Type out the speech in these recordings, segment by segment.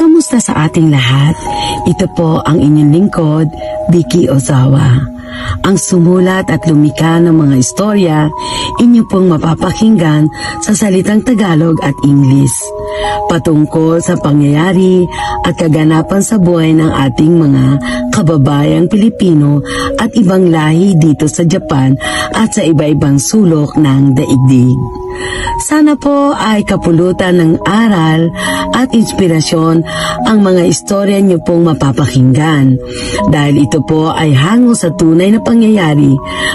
Kamusta sa ating lahat? Ito po ang inyong lingkod, Vicky Ozawa. Ang sumulat at lumika ng mga istorya, inyo pong mapapakinggan sa salitang Tagalog at Ingles. Patungkol sa pangyayari at kaganapan sa buhay ng ating mga kababayang Pilipino at ibang lahi dito sa Japan at sa iba-ibang sulok ng daigdig. Sana po ay kapulutan ng aral at inspirasyon ang mga istorya niyo pong mapapakinggan. Dahil ito po ay hango sa tunay na pangyayari,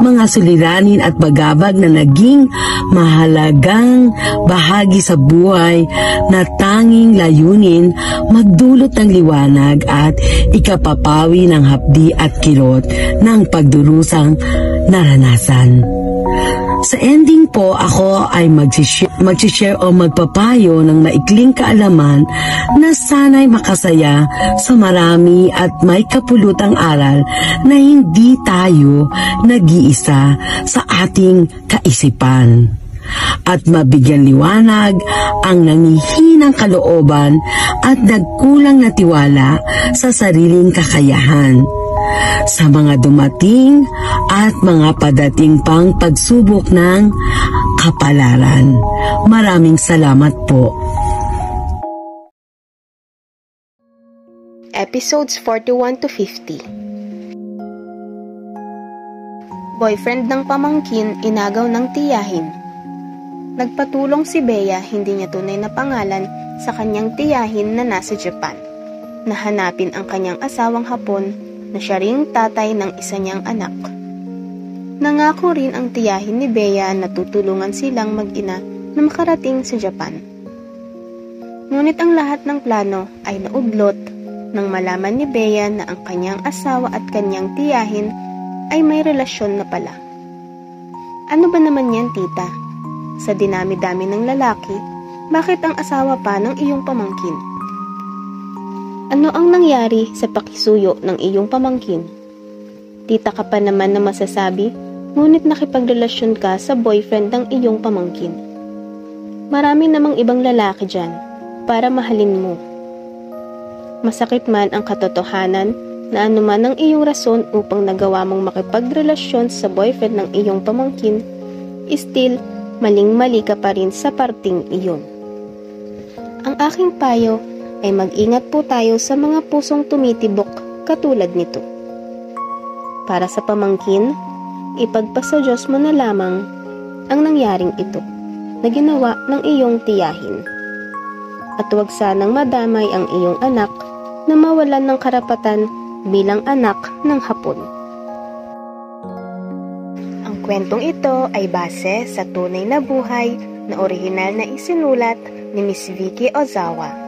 mga suliranin at bagabag na naging mahalagang bahagi sa buhay na tanging layunin magdulot ng liwanag at ikapapawi ng hapdi at kirot ng pagdurusang naranasan. Sa ending po, ako ay mag-share, mag-share o magpapayo ng maikling kaalaman na sana'y makasaya sa marami at may kapulutang aral na hindi tayo nag-iisa sa ating kaisipan. At mabigyan liwanag ang nangihinang kalooban at nagkulang na tiwala sa sariling kakayahan sa mga dumating at mga padating pang pagsubok ng kapalaran. Maraming salamat po. Episodes 41 to 50 Boyfriend ng pamangkin inagaw ng tiyahin. Nagpatulong si Bea, hindi niya tunay na pangalan, sa kanyang tiyahin na nasa Japan. Nahanapin ang kanyang asawang hapon na siya ring tatay ng isa niyang anak. Nangako rin ang tiyahin ni Bea na tutulungan silang mag-ina na makarating sa Japan. Ngunit ang lahat ng plano ay naudlot nang malaman ni Bea na ang kanyang asawa at kanyang tiyahin ay may relasyon na pala. Ano ba naman yan, tita? Sa dinami-dami ng lalaki, bakit ang asawa pa ng iyong pamangkin? Ano ang nangyari sa pakisuyo ng iyong pamangkin? Tita ka pa naman na masasabi, ngunit nakipagrelasyon ka sa boyfriend ng iyong pamangkin. Marami namang ibang lalaki dyan para mahalin mo. Masakit man ang katotohanan na anuman ang iyong rason upang nagawa mong makipagrelasyon sa boyfriend ng iyong pamangkin, still maling-mali ka pa rin sa parting iyon. Ang aking payo ay mag-ingat po tayo sa mga pusong tumitibok katulad nito. Para sa pamangkin, ipagpasa Diyos mo na lamang ang nangyaring ito na ginawa ng iyong tiyahin. At huwag sanang madamay ang iyong anak na mawalan ng karapatan bilang anak ng hapon. Ang kwentong ito ay base sa tunay na buhay na orihinal na isinulat ni Miss Vicky Ozawa.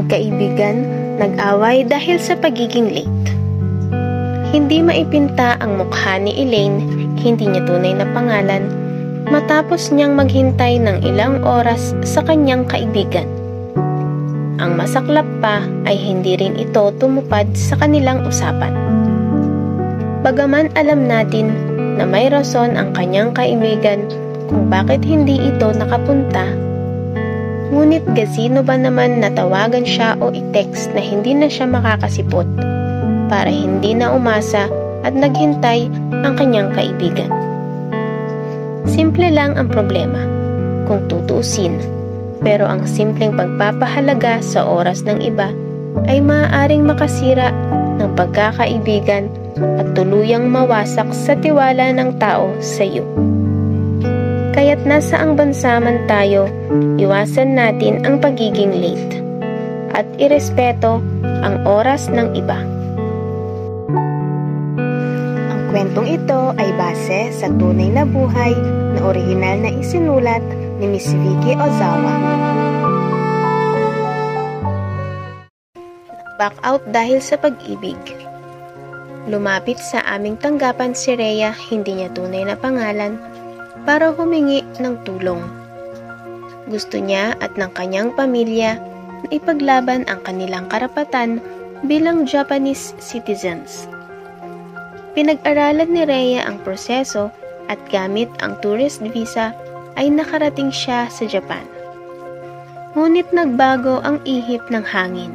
Magkaibigan, nag-away dahil sa pagiging late. Hindi maipinta ang mukha ni Elaine, hindi niya tunay na pangalan, matapos niyang maghintay ng ilang oras sa kanyang kaibigan. Ang masaklap pa ay hindi rin ito tumupad sa kanilang usapan. Bagaman alam natin na may rason ang kanyang kaibigan kung bakit hindi ito nakapunta Ngunit gazino ba naman natawagan siya o i-text na hindi na siya makakasipot para hindi na umasa at naghintay ang kanyang kaibigan. Simple lang ang problema kung tutuusin pero ang simpleng pagpapahalaga sa oras ng iba ay maaaring makasira ng pagkakaibigan at tuluyang mawasak sa tiwala ng tao sa iyo. Kaya't nasa ang bansa man tayo, iwasan natin ang pagiging late at irespeto ang oras ng iba. Ang kwentong ito ay base sa tunay na buhay na orihinal na isinulat ni Miss Vicky Ozawa. Back out dahil sa pag-ibig. Lumapit sa aming tanggapan si Rhea, hindi niya tunay na pangalan, para humingi ng tulong. Gusto niya at ng kanyang pamilya na ipaglaban ang kanilang karapatan bilang Japanese citizens. Pinag-aralan ni Rhea ang proseso at gamit ang tourist visa ay nakarating siya sa Japan. Ngunit nagbago ang ihip ng hangin.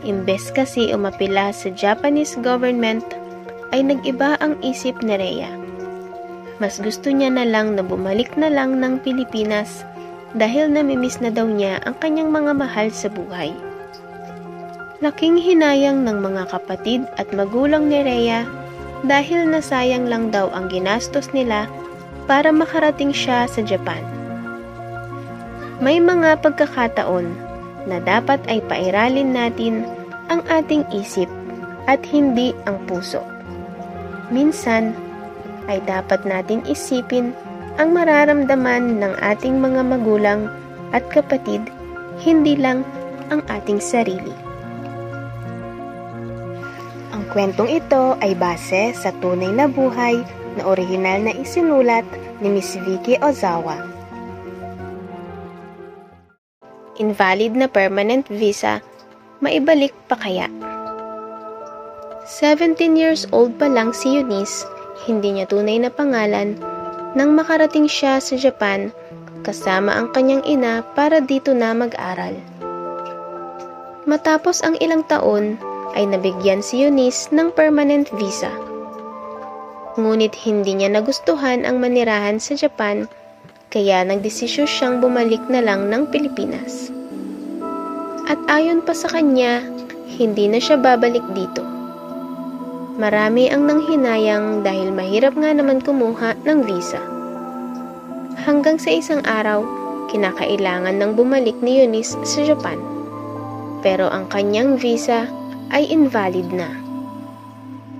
Imbes kasi umapila sa Japanese government, ay nag-iba ang isip ni Rhea. Mas gusto niya na lang na bumalik na lang ng Pilipinas dahil namimiss na daw niya ang kanyang mga mahal sa buhay. Laking hinayang ng mga kapatid at magulang ni Rhea dahil nasayang lang daw ang ginastos nila para makarating siya sa Japan. May mga pagkakataon na dapat ay pairalin natin ang ating isip at hindi ang puso. Minsan ay dapat natin isipin ang mararamdaman ng ating mga magulang at kapatid, hindi lang ang ating sarili. Ang kwentong ito ay base sa tunay na buhay na orihinal na isinulat ni Miss Vicky Ozawa. Invalid na permanent visa, maibalik pa kaya? 17 years old pa lang si Eunice, hindi niya tunay na pangalan, nang makarating siya sa Japan kasama ang kanyang ina para dito na mag-aral. Matapos ang ilang taon, ay nabigyan si Eunice ng permanent visa Ngunit hindi niya nagustuhan ang manirahan sa Japan, kaya nagdesisyon siyang bumalik na lang ng Pilipinas. At ayon pa sa kanya, hindi na siya babalik dito. Marami ang nanghinayang dahil mahirap nga naman kumuha ng visa. Hanggang sa isang araw, kinakailangan ng bumalik ni Eunice sa Japan. Pero ang kanyang visa ay invalid na.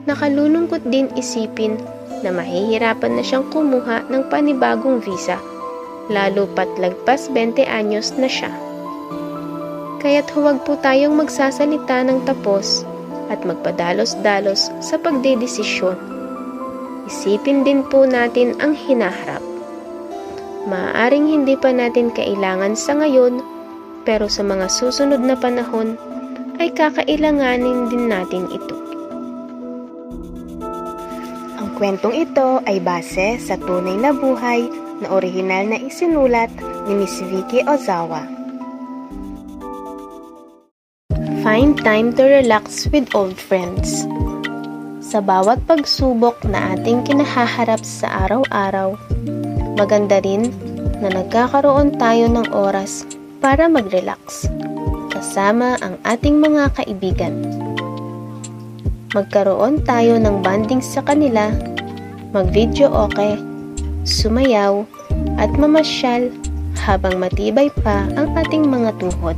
Nakalulungkot din isipin na mahihirapan na siyang kumuha ng panibagong visa, lalo pat lagpas 20 anyos na siya. Kaya't huwag po tayong magsasalita ng tapos at magpadalos-dalos sa pagdedesisyon. Isipin din po natin ang hinaharap. Maaaring hindi pa natin kailangan sa ngayon, pero sa mga susunod na panahon ay kakailanganin din natin ito. Kwentong ito ay base sa tunay na buhay na orihinal na isinulat ni Miss Vicky Ozawa. Find time to relax with old friends. Sa bawat pagsubok na ating kinahaharap sa araw-araw, maganda rin na nagkakaroon tayo ng oras para mag-relax kasama ang ating mga kaibigan magkaroon tayo ng banding sa kanila, mag-video okay, sumayaw, at mamasyal habang matibay pa ang ating mga tuhod.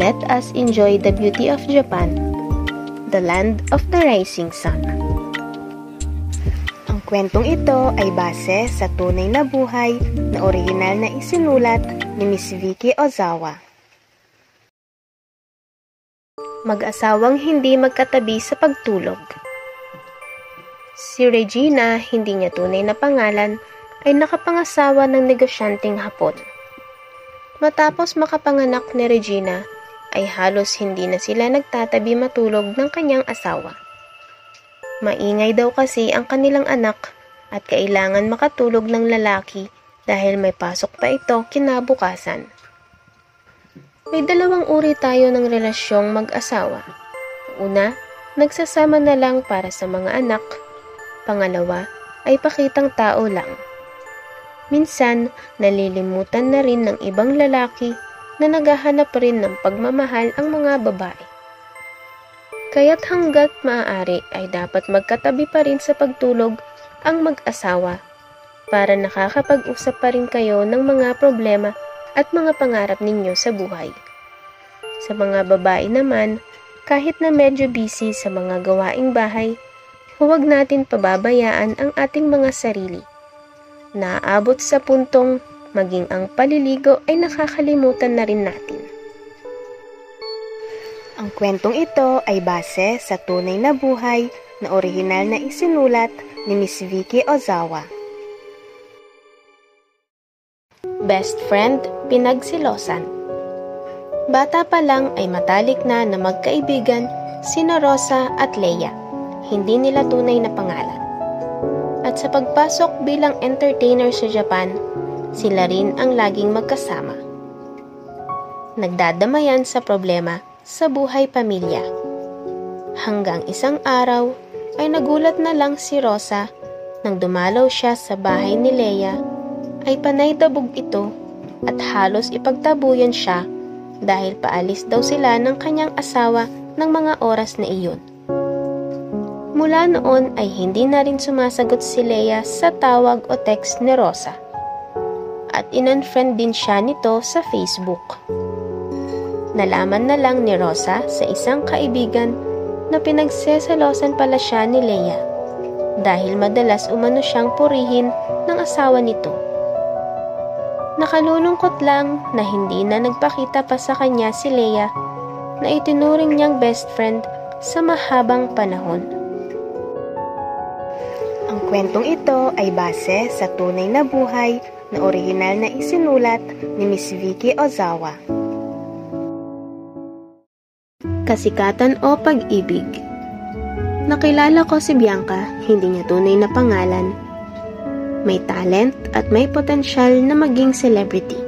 Let us enjoy the beauty of Japan, the land of the rising sun. Ang kwentong ito ay base sa tunay na buhay na orihinal na isinulat ni Miss Vicky Ozawa mag-asawang hindi magkatabi sa pagtulog. Si Regina, hindi niya tunay na pangalan, ay nakapangasawa ng negosyanteng hapon. Matapos makapanganak ni Regina, ay halos hindi na sila nagtatabi matulog ng kanyang asawa. Maingay daw kasi ang kanilang anak at kailangan makatulog ng lalaki dahil may pasok pa ito kinabukasan. May dalawang uri tayo ng relasyong mag-asawa. Una, nagsasama na lang para sa mga anak. Pangalawa, ay pakitang tao lang. Minsan, nalilimutan na rin ng ibang lalaki na naghahanap rin ng pagmamahal ang mga babae. Kaya't hanggat maaari ay dapat magkatabi pa rin sa pagtulog ang mag-asawa para nakakapag-usap pa rin kayo ng mga problema at mga pangarap ninyo sa buhay. Sa mga babae naman, kahit na medyo busy sa mga gawaing bahay, huwag natin pababayaan ang ating mga sarili. Naaabot sa puntong maging ang paliligo ay nakakalimutan na rin natin. Ang kwentong ito ay base sa tunay na buhay na orihinal na isinulat ni Miss Vicky Ozawa. Best Friend Pinagsilosan Bata pa lang ay matalik na na magkaibigan sina Rosa at Leia. Hindi nila tunay na pangalan. At sa pagpasok bilang entertainer sa Japan, sila rin ang laging magkasama. Nagdadamayan sa problema sa buhay pamilya. Hanggang isang araw ay nagulat na lang si Rosa nang dumalaw siya sa bahay ni Leia ay panay dabog ito at halos ipagtabuyan siya dahil paalis daw sila ng kanyang asawa ng mga oras na iyon. Mula noon ay hindi na rin sumasagot si Leia sa tawag o text ni Rosa. At in-unfriend din siya nito sa Facebook. Nalaman na lang ni Rosa sa isang kaibigan na pinagsesalosan pala siya ni Leia dahil madalas umano siyang purihin ng asawa nito. Nakalulungkot lang na hindi na nagpakita pa sa kanya si Leia na itinuring niyang best friend sa mahabang panahon. Ang kwentong ito ay base sa tunay na buhay na orihinal na isinulat ni Miss Vicky Ozawa. Kasikatan o pag-ibig Nakilala ko si Bianca, hindi niya tunay na pangalan. May talent at may potensyal na maging celebrity.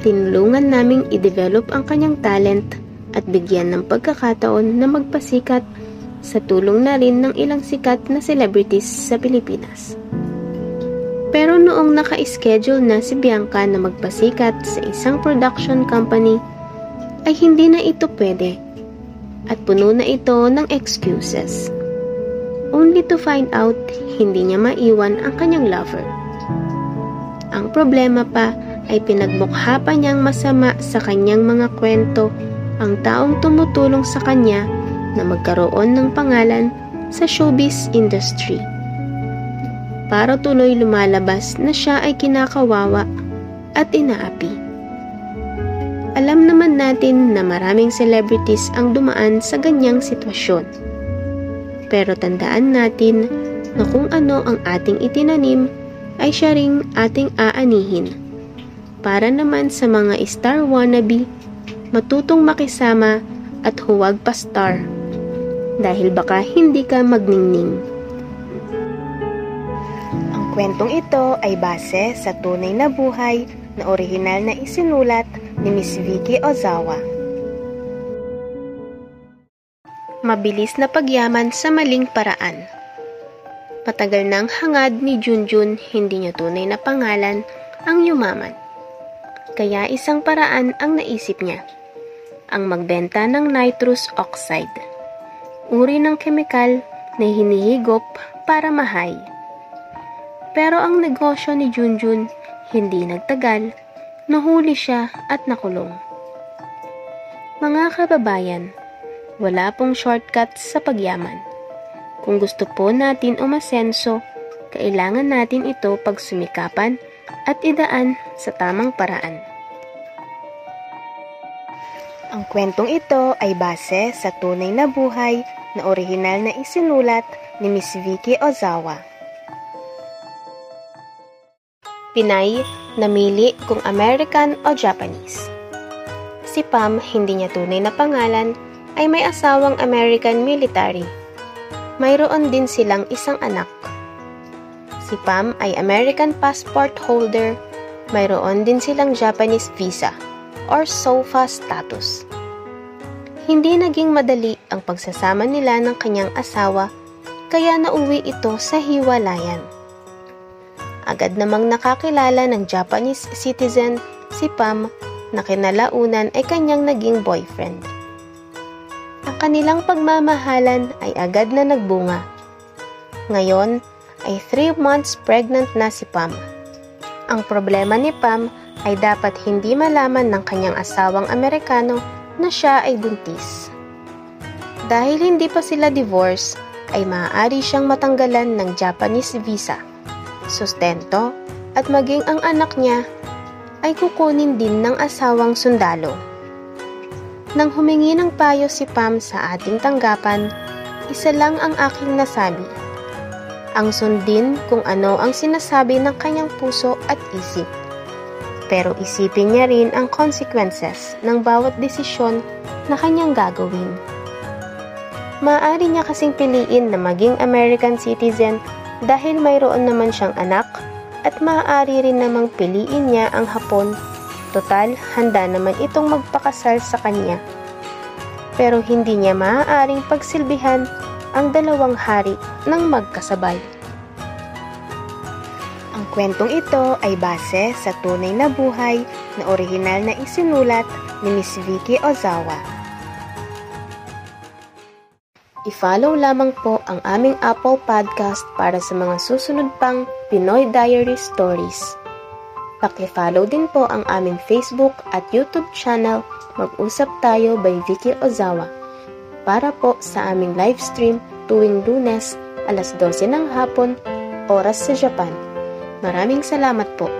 Tinulungan naming i-develop ang kanyang talent at bigyan ng pagkakataon na magpasikat sa tulong na rin ng ilang sikat na celebrities sa Pilipinas. Pero noong naka-schedule na si Bianca na magpasikat sa isang production company, ay hindi na ito pwede at puno na ito ng excuses. Only to find out hindi niya maiwan ang kanyang lover. Ang problema pa ay pinagmukha pa niyang masama sa kanyang mga kwento ang taong tumutulong sa kanya na magkaroon ng pangalan sa showbiz industry. Para tuloy lumalabas na siya ay kinakawawa at inaapi. Alam naman natin na maraming celebrities ang dumaan sa ganyang sitwasyon. Pero tandaan natin na kung ano ang ating itinanim ay siya ring ating aanihin. Para naman sa mga star wannabe, matutong makisama at huwag pa star dahil baka hindi ka magningning. Kwentong ito ay base sa tunay na buhay na orihinal na isinulat ni Miss Vicky Ozawa. Mabilis na pagyaman sa maling paraan. Patagal nang hangad ni Junjun hindi niya tunay na pangalan ang yumaman. Kaya isang paraan ang naisip niya, ang magbenta ng nitrous oxide uri ng kemikal na hinihigop para mahay. Pero ang negosyo ni Junjun hindi nagtagal, nahuli siya at nakulong. Mga kababayan, wala pong shortcut sa pagyaman. Kung gusto po natin umasenso, kailangan natin ito pagsumikapan at idaan sa tamang paraan. Ang kwentong ito ay base sa tunay na buhay na orihinal na isinulat ni Miss Vicky Ozawa. Pinay, namili kung American o Japanese. Si Pam, hindi niya tunay na pangalan, ay may asawang American military. Mayroon din silang isang anak. Si Pam ay American passport holder, mayroon din silang Japanese visa or SOFA status. Hindi naging madali ang pagsasama nila ng kanyang asawa kaya nauwi ito sa hiwalayan. Agad namang nakakilala ng Japanese citizen si Pam na kinalaunan ay kanyang naging boyfriend. Ang kanilang pagmamahalan ay agad na nagbunga. Ngayon ay 3 months pregnant na si Pam. Ang problema ni Pam ay dapat hindi malaman ng kanyang asawang Amerikano na siya ay buntis. Dahil hindi pa sila divorce, ay maaari siyang matanggalan ng Japanese visa, sustento, at maging ang anak niya ay kukunin din ng asawang sundalo. Nang humingi ng payo si Pam sa ating tanggapan, isa lang ang aking nasabi. Ang sundin kung ano ang sinasabi ng kanyang puso at isip pero isipin niya rin ang consequences ng bawat desisyon na kanyang gagawin. Maaari niya kasing piliin na maging American citizen dahil mayroon naman siyang anak at maaari rin namang piliin niya ang hapon. Total, handa naman itong magpakasal sa kanya. Pero hindi niya maaaring pagsilbihan ang dalawang hari ng magkasabay. Ang kwentong ito ay base sa tunay na buhay na orihinal na isinulat ni Miss Vicky Ozawa. I-follow lamang po ang aming Apple Podcast para sa mga susunod pang Pinoy Diary Stories. Paki-follow din po ang aming Facebook at YouTube channel Mag-usap Tayo by Vicky Ozawa para po sa aming live stream tuwing lunes alas 12 ng hapon, oras sa Japan. Maraming salamat po.